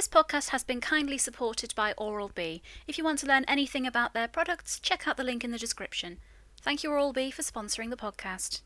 This podcast has been kindly supported by Oral B. If you want to learn anything about their products, check out the link in the description. Thank you, Oral B, for sponsoring the podcast.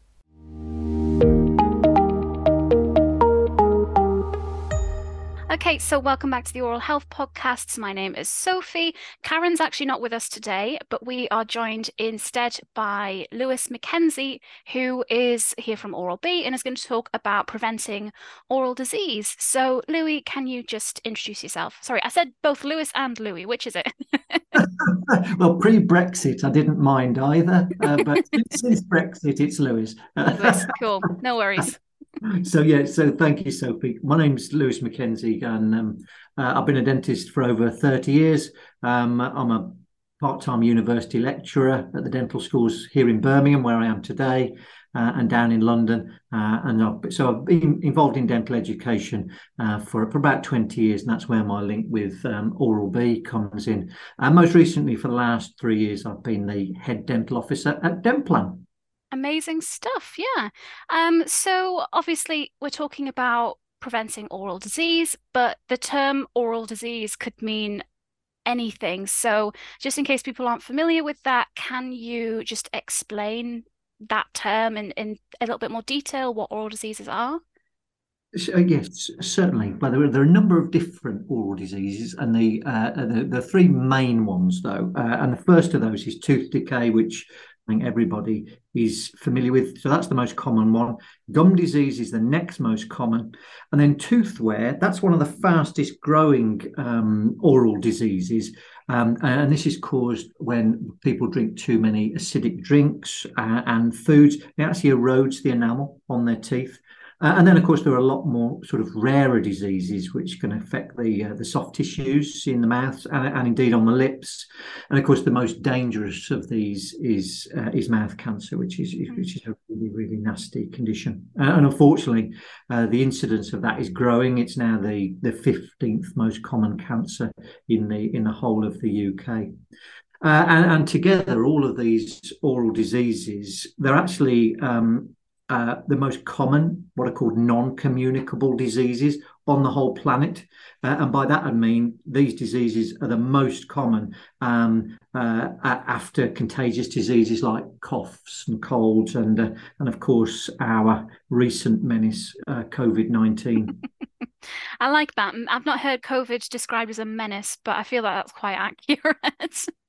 Okay, so welcome back to the Oral Health Podcasts. My name is Sophie. Karen's actually not with us today, but we are joined instead by Lewis Mackenzie, who is here from Oral B and is going to talk about preventing oral disease. So, Louis, can you just introduce yourself? Sorry, I said both Lewis and Louis. Which is it? well, pre Brexit, I didn't mind either, uh, but since Brexit, it's Lewis. Lewis, cool. No worries so yeah, so thank you, Sophie. My name's Lewis Mackenzie, and um, uh, I've been a dentist for over thirty years. Um, I'm a part-time university lecturer at the dental schools here in Birmingham, where I am today, uh, and down in London. Uh, and I've, so I've been involved in dental education uh, for, for about 20 years, and that's where my link with um, Oral B comes in. And most recently, for the last three years, I've been the head dental officer at Denplan. Amazing stuff. Yeah. Um, so obviously we're talking about preventing oral disease, but the term oral disease could mean anything. So just in case people aren't familiar with that, can you just explain that term in, in a little bit more detail, what oral diseases are? Uh, yes, certainly. Well, there are, there are, a number of different oral diseases, and the uh, the, the three main ones, though, uh, and the first of those is tooth decay, which think everybody is familiar with. So that's the most common one. Gum disease is the next most common. And then tooth wear, that's one of the fastest growing um, oral diseases. Um, and this is caused when people drink too many acidic drinks uh, and foods. It actually erodes the enamel on their teeth. Uh, and then, of course, there are a lot more sort of rarer diseases which can affect the uh, the soft tissues in the mouth and, and, indeed on the lips. And of course, the most dangerous of these is uh, is mouth cancer, which is which is a really really nasty condition. Uh, and unfortunately, uh, the incidence of that is growing. It's now the the fifteenth most common cancer in the in the whole of the UK. Uh, and, and, together, all of these oral diseases, they're actually um, uh, the most common, what are called non communicable diseases on the whole planet. Uh, and by that I mean these diseases are the most common um, uh, after contagious diseases like coughs and colds, and, uh, and of course, our recent menace, uh, COVID 19. I like that. I've not heard COVID described as a menace, but I feel that that's quite accurate.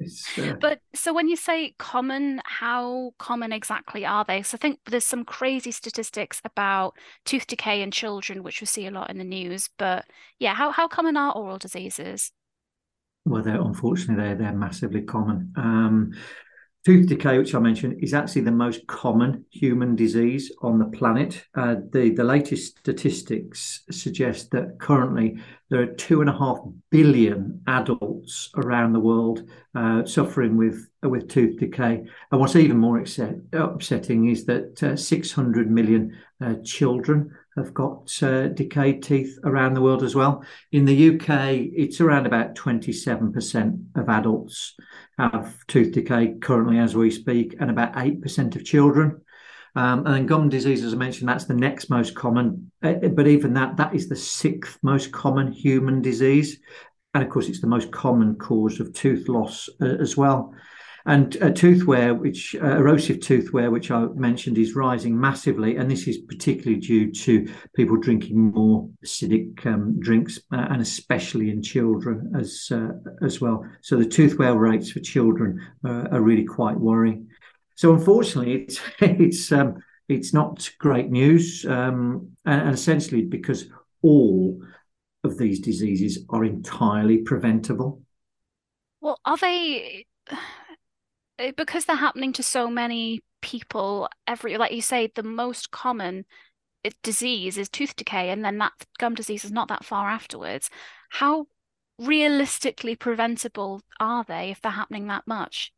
Uh... But so when you say common, how common exactly are they? So I think there's some crazy statistics about tooth decay in children, which we see a lot in the news. But yeah, how, how common are oral diseases? Well, they're unfortunately they're they're massively common. Um, Tooth decay, which I mentioned, is actually the most common human disease on the planet. Uh, the, the latest statistics suggest that currently there are two and a half billion adults around the world uh, suffering with, with tooth decay. And what's even more upsetting is that uh, 600 million uh, children have got uh, decayed teeth around the world as well. In the UK, it's around about 27% of adults have tooth decay currently as we speak, and about 8% of children. Um, and then gum disease, as I mentioned, that's the next most common. Uh, but even that, that is the sixth most common human disease. And of course, it's the most common cause of tooth loss uh, as well. And uh, tooth wear, which uh, erosive tooth wear, which I mentioned, is rising massively, and this is particularly due to people drinking more acidic um, drinks, uh, and especially in children as uh, as well. So the tooth wear rates for children are really quite worrying. So unfortunately, it's it's um, it's not great news, um, and, and essentially because all of these diseases are entirely preventable. Well, are they? Eh, because they're happening to so many people every like you say the most common eh, disease is tooth decay and then that gum disease is not that far afterwards. How realistically preventable are they if they're happening that much?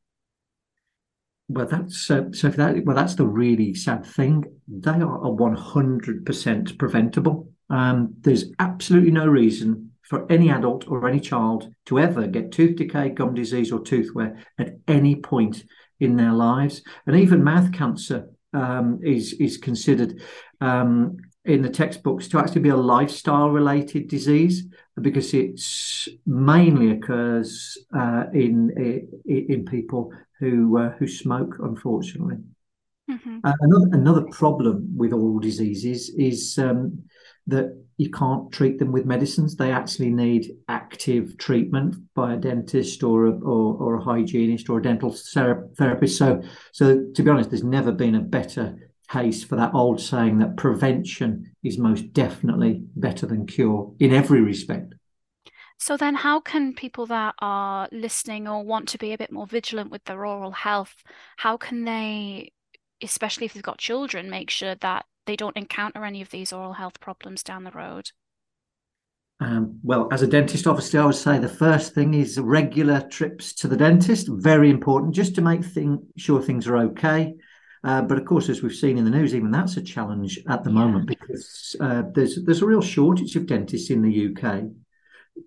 Well that's uh, so that well that's the really sad thing. They are 100% preventable. Um, there's absolutely no reason for any adult or any child to ever get tooth decay, gum disease, or tooth wear at any point in their lives. And even mouth cancer um, is is considered um, in the textbooks to actually be a lifestyle related disease. because it's mainly occurs uh, in, in, in people who uh, who smoke, unfortunately. Mm-hmm. Uh, another another problem with oral diseases is um, that you can't treat them with medicines. They actually need active treatment by a dentist or a, or, or a hygienist or a dental therapist. So, so to be honest, there's never been a better case for that old saying that prevention is most definitely better than cure in every respect. So then how can people that are listening or want to be a bit more vigilant with their oral health, how can they especially if they've got children, make sure that they don't encounter any of these oral health problems down the road? Um, well, as a dentist, obviously, I would say the first thing is regular trips to the dentist. Very important, just to make thing, sure things are okay. Uh, but of course, as we've seen in the news, even that's a challenge at the yeah. moment because uh, there's there's a real shortage of dentists in the UK.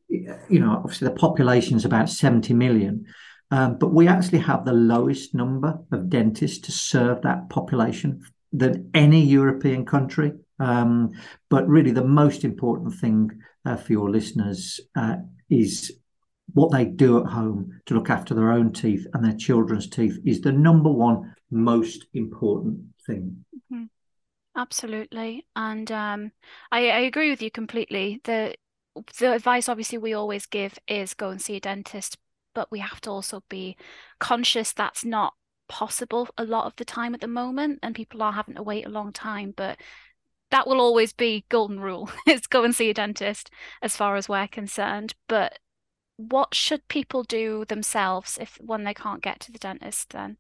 You know, obviously the population is about 70 million, um, but we actually have the lowest number of dentists to serve that population than any European country. Um, but really, the most important thing uh, for your listeners uh, is what they do at home to look after their own teeth and their children's teeth is the number one most important thing. Mm-hmm. Absolutely, and um, I, I agree with you completely. The the advice obviously we always give is go and see a dentist, but we have to also be conscious that's not possible a lot of the time at the moment and people are having to wait a long time but that will always be golden rule is go and see a dentist as far as we're concerned. But what should people do themselves if when they can't get to the dentist then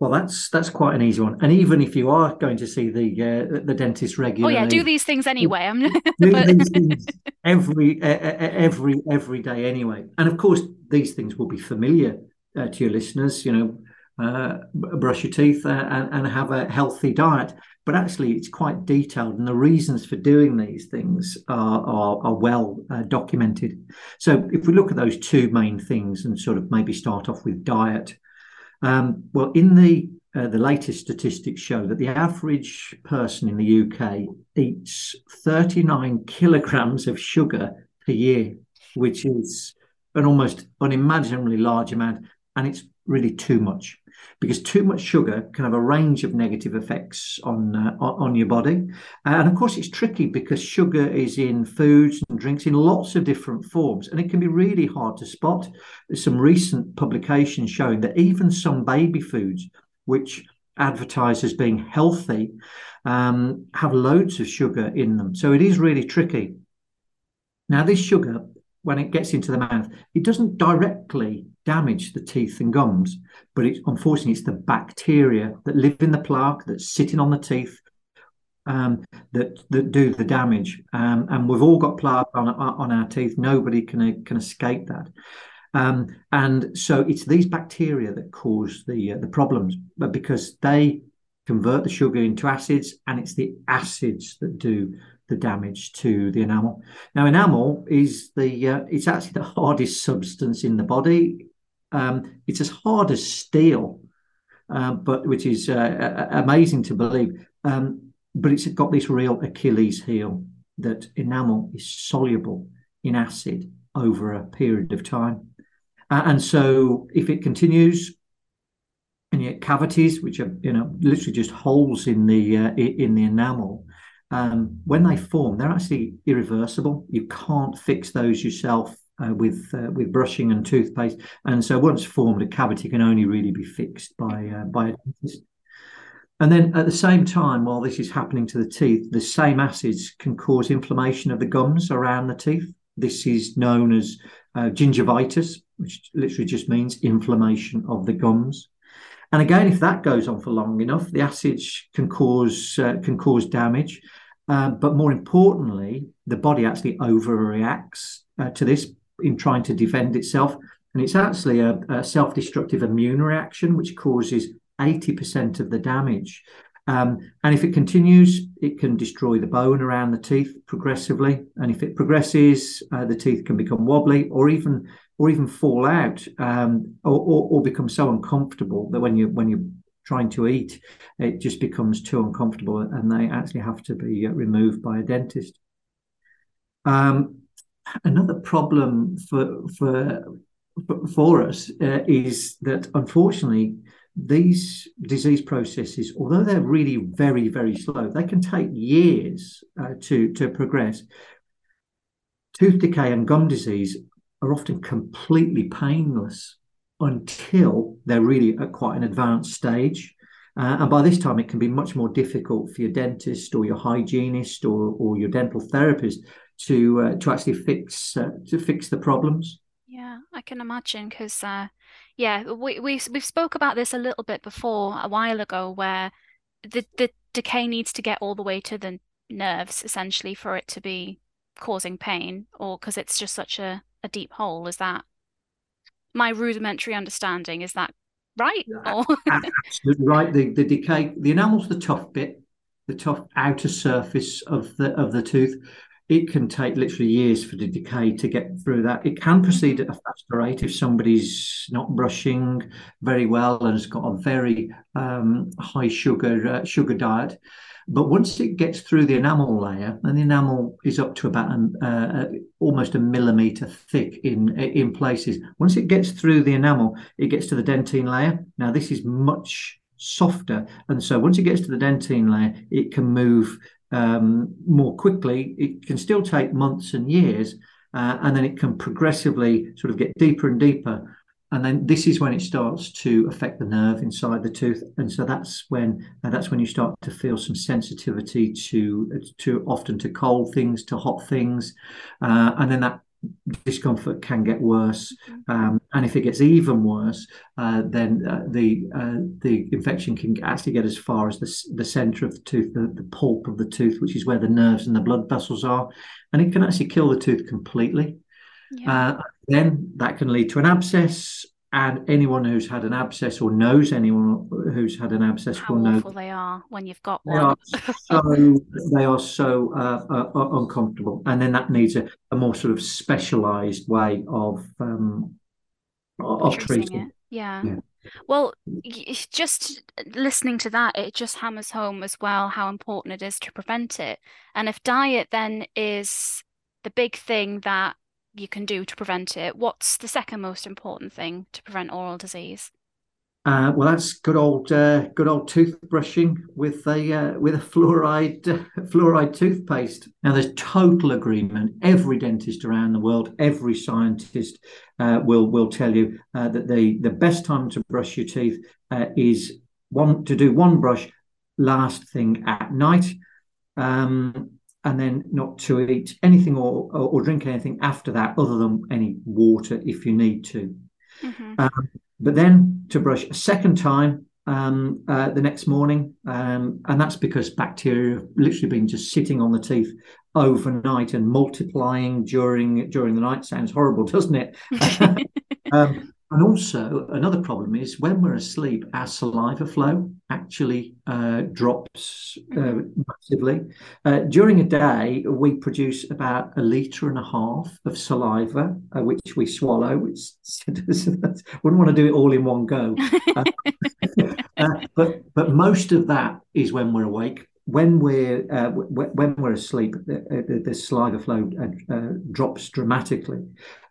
well, that's that's quite an easy one. And even if you are going to see the uh, the dentist regularly, oh yeah, do these things anyway. I'm do these things every every every day anyway. And of course, these things will be familiar uh, to your listeners. You know, uh, brush your teeth uh, and, and have a healthy diet. But actually, it's quite detailed, and the reasons for doing these things are are, are well uh, documented. So, if we look at those two main things and sort of maybe start off with diet um, well, in the uh, the latest statistics show that the average person in the UK eats 39 kilograms of sugar per year, which is an almost unimaginably large amount, and it's really too much because too much sugar can have a range of negative effects on uh, on your body. And of course it's tricky because sugar is in foods and drinks in lots of different forms and it can be really hard to spot. There's some recent publications showing that even some baby foods which advertise as being healthy um, have loads of sugar in them. So it is really tricky. Now this sugar when it gets into the mouth it doesn't directly damage the teeth and gums, but it's unfortunately it's the bacteria that live in the plaque that's sitting on the teeth um, that that do the damage. Um, and we've all got plaque on on our teeth. Nobody can can escape that. Um, and so it's these bacteria that cause the uh, the problems, but because they convert the sugar into acids, and it's the acids that do the damage to the enamel. Now, enamel is the uh, it's actually the hardest substance in the body. Um, it's as hard as steel, uh, but which is uh, amazing to believe. Um, but it's got this real Achilles heel that enamel is soluble in acid over a period of time. And so if it continues, and yet cavities, which are you know literally just holes in the uh, in the enamel, um, when they form, they're actually irreversible. You can't fix those yourself uh, with uh, with brushing and toothpaste. And so once formed, a cavity can only really be fixed by uh, by a dentist. And then at the same time, while this is happening to the teeth, the same acids can cause inflammation of the gums around the teeth. This is known as uh, gingivitis, which literally just means inflammation of the gums. And again, if that goes on for long enough, the acids can cause uh, can cause damage. Uh, but more importantly, the body actually overreacts uh, to this in trying to defend itself. And it's actually a, a self destructive immune reaction, which causes 80% of the damage. Um, and if it continues, it can destroy the bone around the teeth progressively. And if it progresses, uh, the teeth can become wobbly or even or even fall out um, or, or, or, become so uncomfortable that when you when you're trying to eat, it just becomes too uncomfortable and they actually have to be uh, removed by a dentist. Um, another problem for for for us uh, is that unfortunately these disease processes, although they're really very very slow, they can take years uh, to to progress. Tooth decay and gum disease are often completely painless until they're really at quite an advanced stage. Uh, and by this time, it can be much more difficult for your dentist or your hygienist or, or your dental therapist to uh, to actually fix uh, to fix the problems. Yeah, I can imagine because uh, yeah, we we we've spoke about this a little bit before a while ago, where the the decay needs to get all the way to the nerves essentially for it to be causing pain, or because it's just such a a deep hole. Is that my rudimentary understanding? Is that right? Or... Absolutely right. The the decay, the enamel's the tough bit, the tough outer surface of the of the tooth. It can take literally years for the decay to get through that. It can proceed mm-hmm. at a faster rate if somebody's not brushing very well and has got a very um, high sugar uh, sugar diet. But once it gets through the enamel layer, and the enamel is up to about an, uh, almost a millimeter thick in in places. Once it gets through the enamel, it gets to the dentine layer. Now this is much softer, and so once it gets to the dentine layer, it can move um, more quickly. It can still take months and years, uh, and then it can progressively sort of get deeper and deeper and then this is when it starts to affect the nerve inside the tooth and so that's when uh, that's when you start to feel some sensitivity to to often to cold things to hot things uh, and then that discomfort can get worse mm-hmm. um, and if it gets even worse uh, then uh, the uh, the infection can actually get as far as the, the center of the tooth the, the pulp of the tooth which is where the nerves and the blood vessels are and it can actually kill the tooth completely yeah. Uh, then that can lead to an abscess, and anyone who's had an abscess or knows anyone who's had an abscess How will know they are when you've got they one. Are so, they are so uh, uh, uh, uncomfortable, and then that needs a, a more sort of specialised way of um, of treating it. Yeah. yeah. Well, just listening to that, it just hammers home as well how important it is to prevent it. And if diet then is the big thing that you can do to prevent it. What's the second most important thing to prevent oral disease? Uh, well, that's good old uh, good old toothbrushing with a uh, with a fluoride fluoride toothpaste. Now, there's total agreement. Every dentist around the world, every scientist uh, will will tell you uh, that the the best time to brush your teeth uh, is one to do one brush last thing at night. Um, and then not to eat anything or, or, or, drink anything after that other than any water if you need to. Mm-hmm. Um, but then to brush a second time um, uh, the next morning, um, and that's because bacteria have literally been just sitting on the teeth overnight and multiplying during during the night. Sounds horrible, doesn't it? um, and also, another problem is when we're asleep, our saliva flow actually uh, drops uh, mm-hmm. massively. Uh, during a day, we produce about a litre and a half of saliva, uh, which we swallow. Which wouldn't want to do it all in one go. Uh, uh, but but most of that is when we're awake. When we're when we're asleep, the, the, the saliva flow drops dramatically,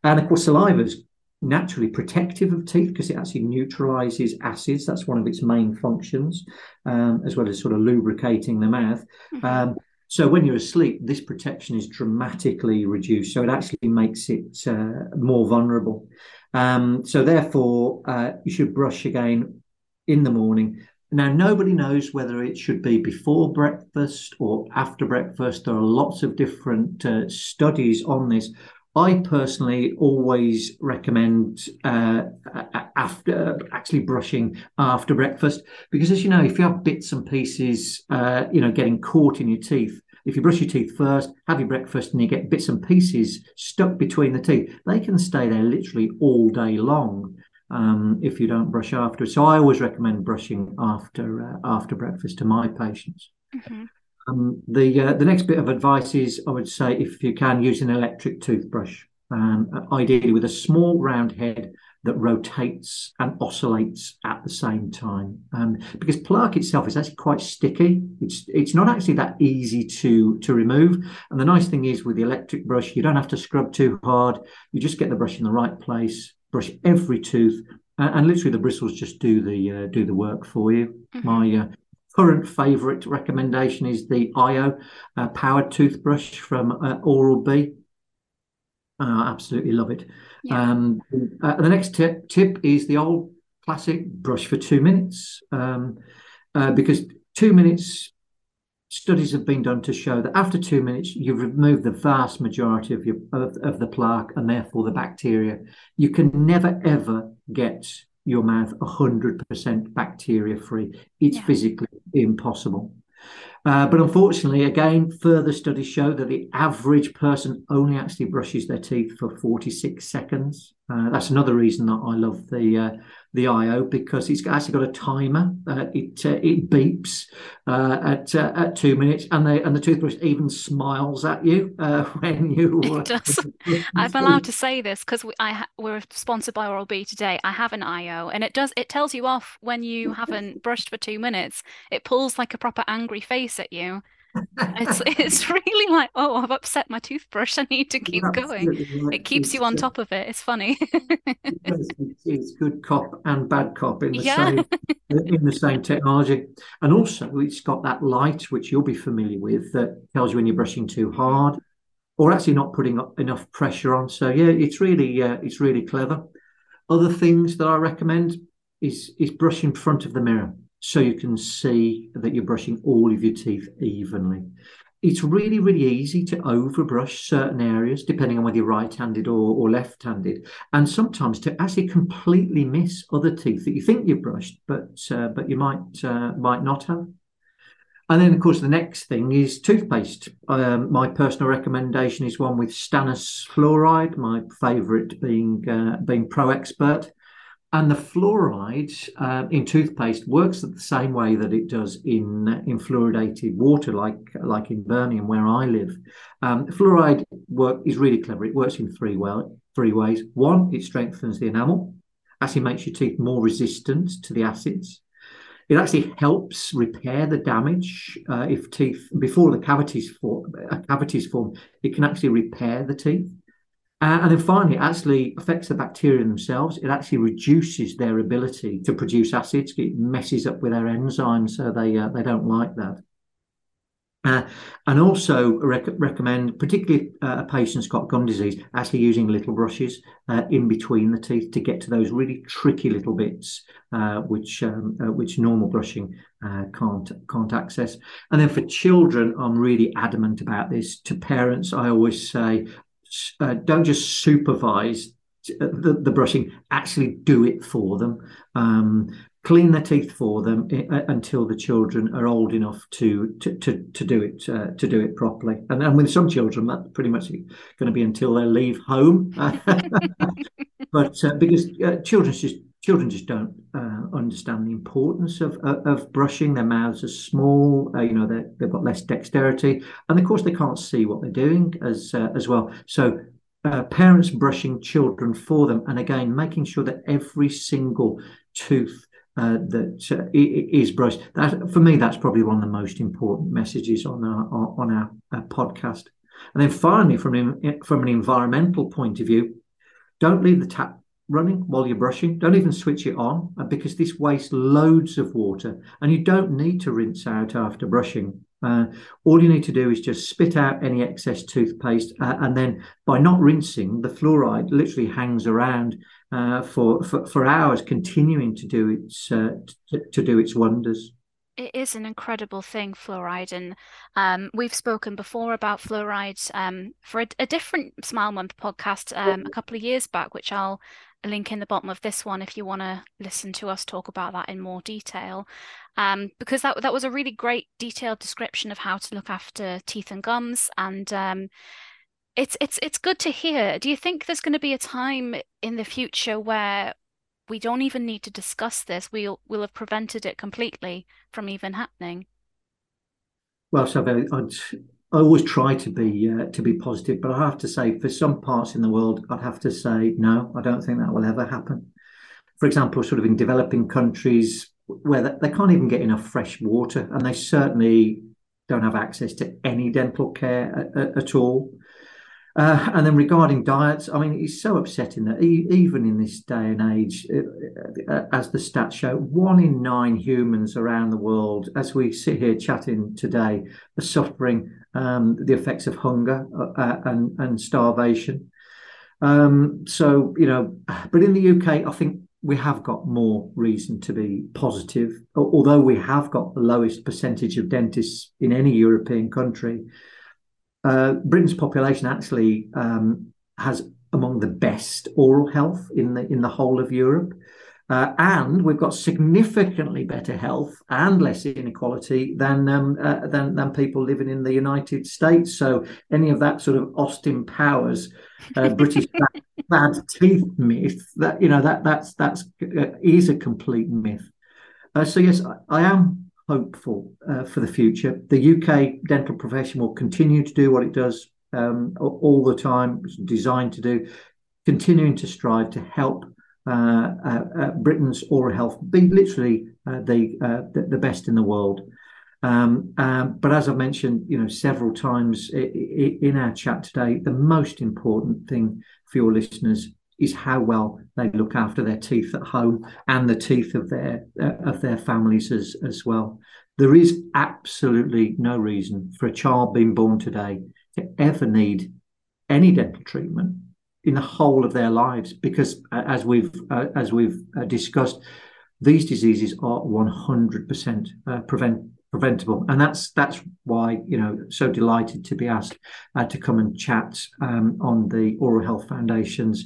and of course, saliva is naturally protective of teeth because it actually neutralizes acids. That's one of its main functions, um, as well as sort of lubricating the mouth. Mm-hmm. Um, so when you're asleep, this protection is dramatically reduced. So it actually makes it uh, more vulnerable. Um, so therefore, uh, you should brush again in the morning. Now, nobody knows whether it should be before breakfast or after breakfast. There are lots of different uh, studies on this. I personally always recommend uh, after actually brushing after breakfast because, as you know, if you have bits and pieces, uh, you know, getting caught in your teeth, if you brush your teeth first, have your breakfast, and you get bits and pieces stuck between the teeth, they can stay there literally all day long um, if you don't brush after. So I always recommend brushing after uh, after breakfast to my patients. Mm-hmm. Um, the uh, the next bit of advice is I would say if you can use an electric toothbrush, um, ideally with a small round head that rotates and oscillates at the same time. Um, because plaque itself is actually quite sticky. It's it's not actually that easy to to remove. And the nice thing is with the electric brush, you don't have to scrub too hard. You just get the brush in the right place, brush every tooth, and, and literally the bristles just do the uh, do the work for you. Mm-hmm. My uh, current favourite recommendation is the IO uh, powered toothbrush from uh, Oral B. I absolutely love it. Yeah. Um, uh, the next tip, tip is the old classic brush for two minutes, um, uh, because two minutes studies have been done to show that after two minutes you've removed the vast majority of your of, of the plaque and therefore the bacteria. You can never ever get your mouth 100% bacteria free. It's yeah. physically impossible. Uh, but unfortunately, again, further studies show that the average person only actually brushes their teeth for 46 seconds. Uh, that's another reason that I love the uh, the IO because it's actually got a timer. Uh, it uh, it beeps uh, at at two minutes, and the and the toothbrush even smiles at you when you. it does. I'm allowed to say this because we, I ha- we're sponsored by Oral B today. I have an IO, and it does it tells you off when you haven't brushed for two minutes. It pulls like a proper angry face at you it's it's really like oh I've upset my toothbrush. I need to keep going. Right. it keeps it's, you on top of it. It's funny. It's, it's, good cop and bad cop in the yeah. same in the same technology. And also it's got that light which you'll be familiar with that tells you when you're brushing too hard or actually not putting enough pressure on. So yeah it's really uh, it's really clever. Other things that I recommend is is brush in front of the mirror so you can see that you're brushing all of your teeth evenly. It's really, really easy to overbrush certain areas, depending on whether you're right-handed or, or left-handed, and sometimes to actually completely miss other teeth that you think you've brushed, but uh, but you might uh, might not have. And then, of course, the next thing is toothpaste. Um, my personal recommendation is one with stannous fluoride. My favourite being uh, being Pro Expert. And the fluoride uh, in toothpaste works the same way that it does in in fluoridated water, like like in Birmingham where I live. Um, fluoride work is really clever. It works in three well three ways. One, it strengthens the enamel, actually makes your teeth more resistant to the acids. It actually helps repair the damage uh, if teeth before the cavities form. Uh, cavities form, it can actually repair the teeth. Uh, and then finally, it actually affects the bacteria themselves. It actually reduces their ability to produce acids. It messes up with their enzymes, so they uh, they don't like that. Uh, and also rec- recommend, particularly uh, a patient's got gum disease, actually using little brushes uh, in between the teeth to get to those really tricky little bits, uh, which um, which normal brushing can't can't access. And then for children, I'm really adamant about this. To parents, I always say, uh, don't just supervise uh, the, the, brushing, actually do it for them. Um, clean their teeth for them uh, until the children are old enough to to to, to do it uh, to do it properly. And, and with some children, that's pretty much going to be until they leave home. but uh, because uh, children's just children just don't uh, understand the importance of, of, of brushing. Their mouths are small, uh, you know, they've got less dexterity, and of course they can't see what they're doing as uh, as well. So uh, parents brushing children for them, and again making sure that every single tooth. Uh, that uh, is brushed. That for me, that's probably one of the most important messages on our on our, our podcast. And then finally, from from an environmental point of view, don't leave the tap running while you're brushing. Don't even switch it on uh, because this wastes loads of water and you don't need to rinse out after brushing. Uh, all you need to do is just spit out any excess toothpaste, uh, and then by not rinsing, the fluoride literally hangs around uh, for, for, for hours, continuing to do its uh, to, to do its wonders it is an incredible thing, fluoride. And um, we've spoken before about fluoride um, for a, a, different Smile Month podcast um, a couple of years back, which I'll link in the bottom of this one if you want to listen to us talk about that in more detail. Um, because that, that was a really great detailed description of how to look after teeth and gums. And um, it's, it's, it's good to hear. Do you think there's going to be a time in the future where we don't even need to discuss this. We'll we'll have prevented it completely from even happening. Well, so I always try to be uh, to be positive, but I have to say, for some parts in the world, I'd have to say no. I don't think that will ever happen. For example, sort of in developing countries where they can't even get enough fresh water, and they certainly don't have access to any dental care at, at all. Uh, and then regarding diets, I mean, it's so upsetting that e- even in this day and age, uh, uh, as the stats show, one in nine humans around the world, as we sit here chatting today, are suffering um, the effects of hunger uh, uh and, and starvation. Um, so, you know, but in the UK, I think we have got more reason to be positive, although we have got the lowest percentage of dentists in any European country. Uh, Britain's population actually um, has among the best oral health in the in the whole of Europe. Uh, and we've got significantly better health and less inequality than, um, uh, than than people living in the United States. So any of that sort of Austin Powers uh, British bad, bad, teeth myth that you know that that's that's uh, is a complete myth. Uh, so yes, I, I am hopeful uh, for the future. The UK dental profession will continue to do what it does um, all the time, it's designed to do, continuing to strive to help uh, uh, uh, Britain's oral health be literally the, the, the best in the world. Um, um, but as I've mentioned, you know, several times in our chat today, the most important thing for your listeners is how well they look after their teeth at home and the teeth of their uh, of their families as as well. There is absolutely no reason for a child being born today to ever need any dental treatment in the whole of their lives because uh, as we've uh, as we've uh, discussed these diseases are 100% uh, prevent preventable. And that's that's why you know so delighted to be asked uh, to come and chat um, on the oral health foundation's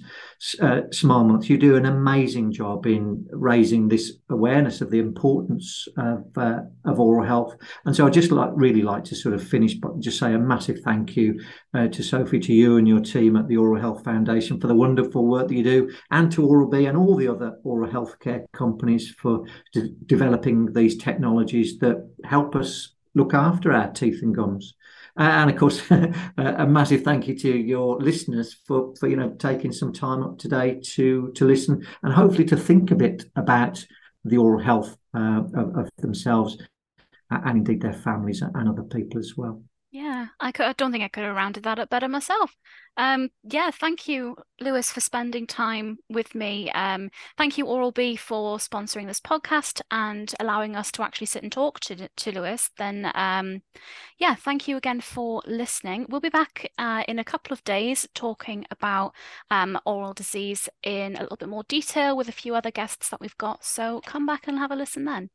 uh, smile month. You do an amazing job in raising this awareness of the importance of uh, of oral health. And so i just like really like to sort of finish but just say a massive thank you uh, to sophie to you and your team at the oral health foundation for the wonderful work that you do and to oral b and all the other oral health care companies for de- developing these technologies that help us look after our teeth and gums. And of course, a massive thank you to your listeners for, for you know taking some time up today to to listen and hopefully to think a bit about the oral health uh, of, of, themselves and indeed their families and other people as well. Yeah, I could. I don't think I could have rounded that up better myself. Um, yeah, thank you, Lewis, for spending time with me. Um, thank you, Oral B, for sponsoring this podcast and allowing us to actually sit and talk to to Lewis. Then, um, yeah, thank you again for listening. We'll be back uh, in a couple of days talking about um, oral disease in a little bit more detail with a few other guests that we've got. So come back and have a listen then.